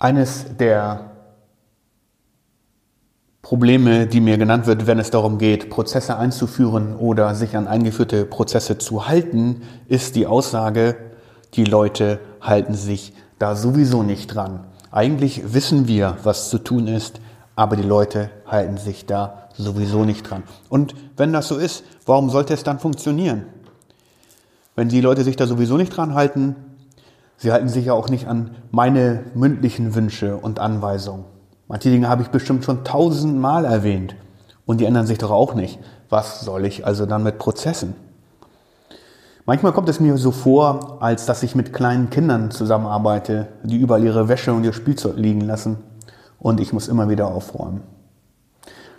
Eines der Probleme, die mir genannt wird, wenn es darum geht, Prozesse einzuführen oder sich an eingeführte Prozesse zu halten, ist die Aussage, die Leute halten sich da sowieso nicht dran. Eigentlich wissen wir, was zu tun ist, aber die Leute halten sich da sowieso nicht dran. Und wenn das so ist, warum sollte es dann funktionieren? Wenn die Leute sich da sowieso nicht dran halten, sie halten sich ja auch nicht an meine mündlichen Wünsche und Anweisungen. Manche Dinge habe ich bestimmt schon tausendmal erwähnt und die ändern sich doch auch nicht. Was soll ich also dann mit Prozessen? Manchmal kommt es mir so vor, als dass ich mit kleinen Kindern zusammenarbeite, die überall ihre Wäsche und ihr Spielzeug liegen lassen und ich muss immer wieder aufräumen.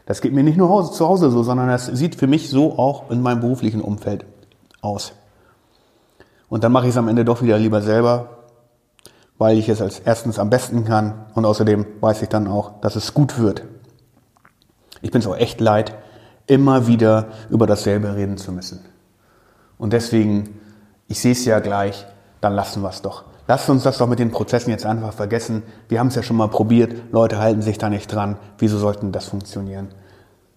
Das geht mir nicht nur zu Hause so, sondern das sieht für mich so auch in meinem beruflichen Umfeld aus. Und dann mache ich es am Ende doch wieder lieber selber, weil ich es als erstens am besten kann und außerdem weiß ich dann auch, dass es gut wird. Ich bin es auch echt leid, immer wieder über dasselbe reden zu müssen. Und deswegen, ich sehe es ja gleich, dann lassen wir es doch. Lasst uns das doch mit den Prozessen jetzt einfach vergessen. Wir haben es ja schon mal probiert, Leute halten sich da nicht dran. Wieso sollten das funktionieren?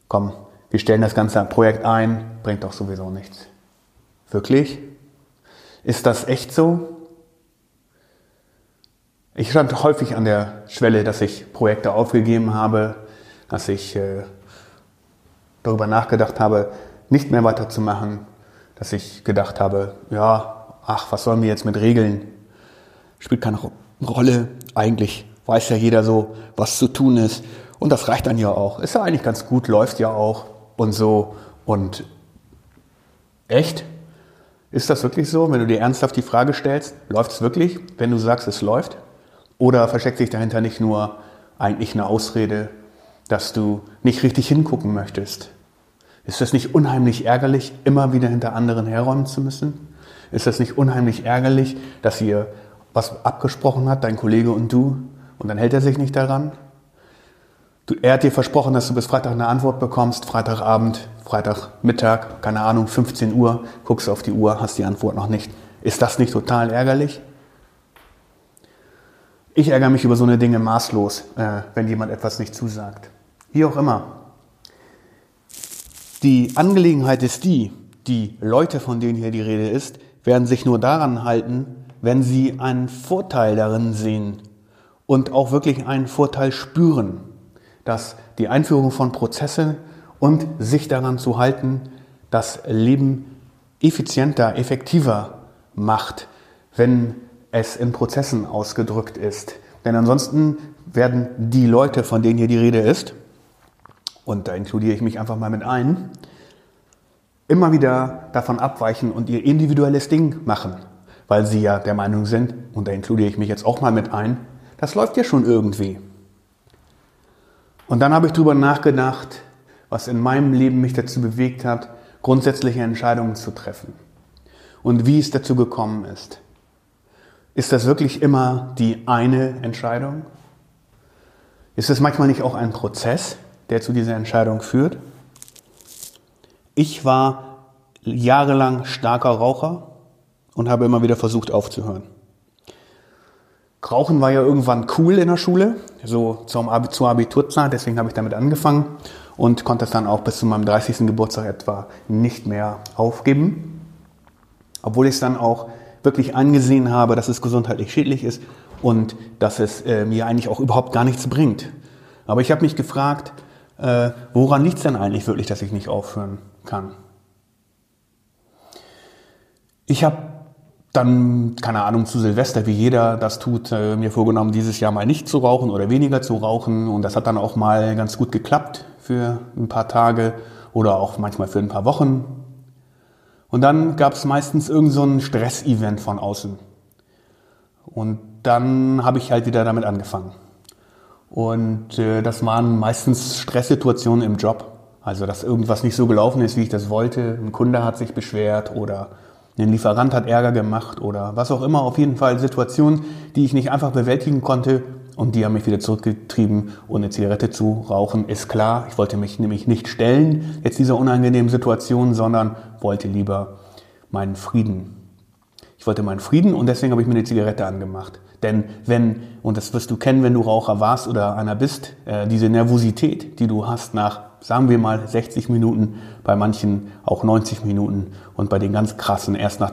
Komm, wir stellen das ganze Projekt ein, bringt doch sowieso nichts. Wirklich? Ist das echt so? Ich stand häufig an der Schwelle, dass ich Projekte aufgegeben habe, dass ich äh, darüber nachgedacht habe, nicht mehr weiterzumachen, dass ich gedacht habe, ja, ach, was sollen wir jetzt mit Regeln? Spielt keine Rolle. Eigentlich weiß ja jeder so, was zu tun ist. Und das reicht dann ja auch. Ist ja eigentlich ganz gut, läuft ja auch und so. Und echt? Ist das wirklich so, wenn du dir ernsthaft die Frage stellst, läuft es wirklich, wenn du sagst, es läuft? Oder versteckt sich dahinter nicht nur eigentlich eine Ausrede, dass du nicht richtig hingucken möchtest? Ist das nicht unheimlich ärgerlich, immer wieder hinter anderen herräumen zu müssen? Ist das nicht unheimlich ärgerlich, dass ihr was abgesprochen hat, dein Kollege und du, und dann hält er sich nicht daran? Er hat dir versprochen, dass du bis Freitag eine Antwort bekommst, Freitagabend, Freitagmittag, keine Ahnung, 15 Uhr, guckst auf die Uhr, hast die Antwort noch nicht. Ist das nicht total ärgerlich? Ich ärgere mich über so eine Dinge maßlos, äh, wenn jemand etwas nicht zusagt. Wie auch immer. Die Angelegenheit ist die, die Leute, von denen hier die Rede ist, werden sich nur daran halten, wenn sie einen Vorteil darin sehen und auch wirklich einen Vorteil spüren dass die Einführung von Prozessen und sich daran zu halten, das Leben effizienter, effektiver macht, wenn es in Prozessen ausgedrückt ist. Denn ansonsten werden die Leute, von denen hier die Rede ist, und da inkludiere ich mich einfach mal mit ein, immer wieder davon abweichen und ihr individuelles Ding machen, weil sie ja der Meinung sind, und da inkludiere ich mich jetzt auch mal mit ein, das läuft ja schon irgendwie. Und dann habe ich darüber nachgedacht, was in meinem Leben mich dazu bewegt hat, grundsätzliche Entscheidungen zu treffen. Und wie es dazu gekommen ist. Ist das wirklich immer die eine Entscheidung? Ist es manchmal nicht auch ein Prozess, der zu dieser Entscheidung führt? Ich war jahrelang starker Raucher und habe immer wieder versucht aufzuhören. Rauchen war ja irgendwann cool in der Schule, so zum Ab zur Abiturzeit, deswegen habe ich damit angefangen und konnte es dann auch bis zu meinem 30. Geburtstag etwa nicht mehr aufgeben. Obwohl ich es dann auch wirklich angesehen habe, dass es gesundheitlich schädlich ist und dass es äh, mir eigentlich auch überhaupt gar nichts bringt. Aber ich habe mich gefragt, äh, woran liegt es denn eigentlich wirklich, dass ich nicht aufhören kann? Ich habe dann, keine Ahnung, zu Silvester, wie jeder das tut, äh, mir vorgenommen, dieses Jahr mal nicht zu rauchen oder weniger zu rauchen. Und das hat dann auch mal ganz gut geklappt für ein paar Tage oder auch manchmal für ein paar Wochen. Und dann gab es meistens irgend so ein Stressevent von außen. Und dann habe ich halt wieder damit angefangen. Und äh, das waren meistens Stresssituationen im Job. Also, dass irgendwas nicht so gelaufen ist, wie ich das wollte. Ein Kunde hat sich beschwert oder ein Lieferant hat Ärger gemacht oder was auch immer. Auf jeden Fall Situationen, die ich nicht einfach bewältigen konnte und die haben mich wieder zurückgetrieben. Eine Zigarette zu rauchen ist klar. Ich wollte mich nämlich nicht stellen jetzt dieser unangenehmen Situation, sondern wollte lieber meinen Frieden. Ich wollte meinen Frieden und deswegen habe ich mir eine Zigarette angemacht. Denn wenn, und das wirst du kennen, wenn du Raucher warst oder einer bist, äh, diese Nervosität, die du hast nach, sagen wir mal, 60 Minuten, bei manchen auch 90 Minuten und bei den ganz krassen erst nach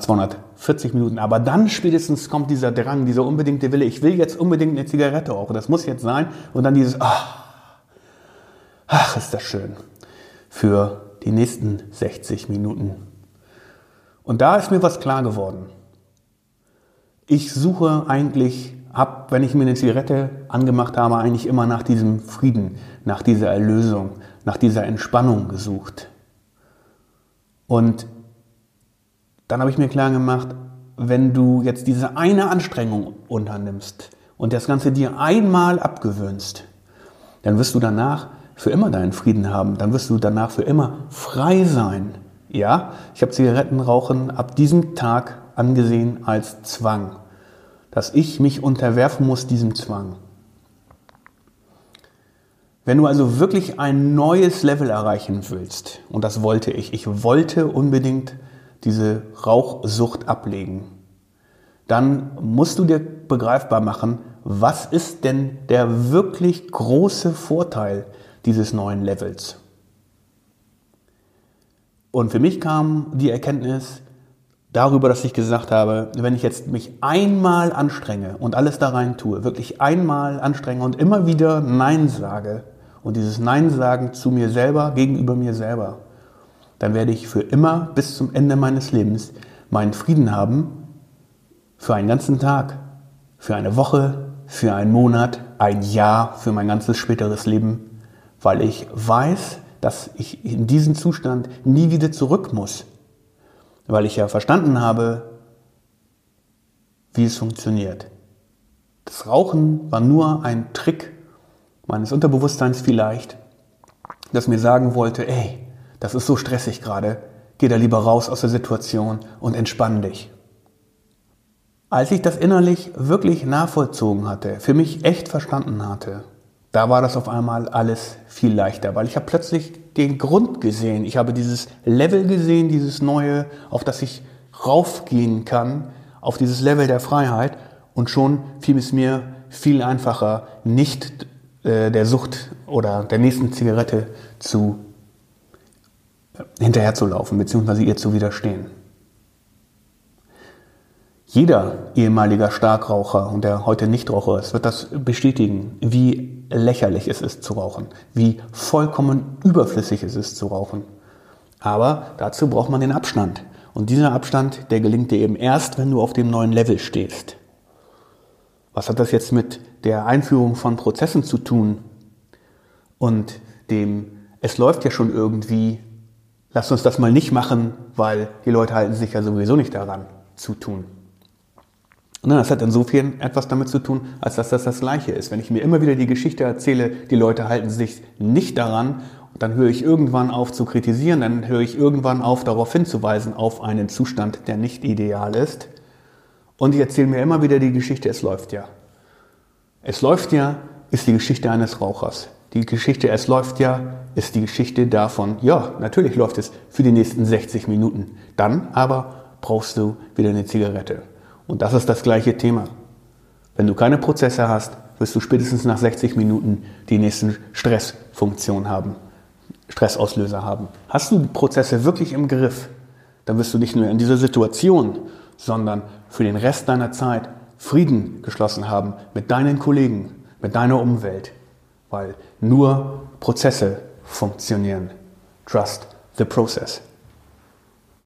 240 Minuten. Aber dann spätestens kommt dieser Drang, dieser unbedingte Wille, ich will jetzt unbedingt eine Zigarette rauchen, das muss jetzt sein. Und dann dieses, ach, ach ist das schön, für die nächsten 60 Minuten. Und da ist mir was klar geworden. Ich suche eigentlich, hab, wenn ich mir eine Zigarette angemacht habe, eigentlich immer nach diesem Frieden, nach dieser Erlösung, nach dieser Entspannung gesucht. Und dann habe ich mir klar gemacht, wenn du jetzt diese eine Anstrengung unternimmst und das Ganze dir einmal abgewöhnst, dann wirst du danach für immer deinen Frieden haben. Dann wirst du danach für immer frei sein. Ja, ich habe Zigarettenrauchen ab diesem Tag angesehen als Zwang, dass ich mich unterwerfen muss diesem Zwang. Wenn du also wirklich ein neues Level erreichen willst, und das wollte ich, ich wollte unbedingt diese Rauchsucht ablegen, dann musst du dir begreifbar machen, was ist denn der wirklich große Vorteil dieses neuen Levels. Und für mich kam die Erkenntnis, darüber, dass ich gesagt habe, wenn ich jetzt mich einmal anstrenge und alles da rein tue, wirklich einmal anstrenge und immer wieder Nein sage und dieses Nein sagen zu mir selber, gegenüber mir selber, dann werde ich für immer bis zum Ende meines Lebens meinen Frieden haben für einen ganzen Tag, für eine Woche, für einen Monat, ein Jahr, für mein ganzes späteres Leben, weil ich weiß, dass ich in diesen Zustand nie wieder zurück muss weil ich ja verstanden habe, wie es funktioniert. Das Rauchen war nur ein Trick meines Unterbewusstseins vielleicht, das mir sagen wollte, ey, das ist so stressig gerade, geh da lieber raus aus der Situation und entspann dich. Als ich das innerlich wirklich nachvollzogen hatte, für mich echt verstanden hatte, da war das auf einmal alles viel leichter, weil ich habe plötzlich den Grund gesehen. Ich habe dieses Level gesehen, dieses neue, auf das ich raufgehen kann, auf dieses Level der Freiheit. Und schon fiel es mir viel einfacher, nicht äh, der Sucht oder der nächsten Zigarette zu hinterherzulaufen, beziehungsweise ihr zu widerstehen. Jeder ehemaliger Starkraucher und der heute Nichtraucher ist, wird das bestätigen, wie lächerlich es ist zu rauchen, wie vollkommen überflüssig es ist zu rauchen. Aber dazu braucht man den Abstand. Und dieser Abstand, der gelingt dir eben erst, wenn du auf dem neuen Level stehst. Was hat das jetzt mit der Einführung von Prozessen zu tun? Und dem, es läuft ja schon irgendwie, lass uns das mal nicht machen, weil die Leute halten sich ja sowieso nicht daran zu tun. Ne, das hat insofern etwas damit zu tun, als dass das das Gleiche ist. Wenn ich mir immer wieder die Geschichte erzähle, die Leute halten sich nicht daran, dann höre ich irgendwann auf zu kritisieren, dann höre ich irgendwann auf darauf hinzuweisen, auf einen Zustand, der nicht ideal ist. Und ich erzähle mir immer wieder die Geschichte, es läuft ja. Es läuft ja, ist die Geschichte eines Rauchers. Die Geschichte, es läuft ja, ist die Geschichte davon, ja, natürlich läuft es für die nächsten 60 Minuten. Dann aber brauchst du wieder eine Zigarette. Und das ist das gleiche Thema. Wenn du keine Prozesse hast, wirst du spätestens nach 60 Minuten die nächsten Stressfunktion haben, Stressauslöser haben. Hast du die Prozesse wirklich im Griff, dann wirst du nicht nur in dieser Situation, sondern für den Rest deiner Zeit Frieden geschlossen haben mit deinen Kollegen, mit deiner Umwelt, weil nur Prozesse funktionieren. Trust the process.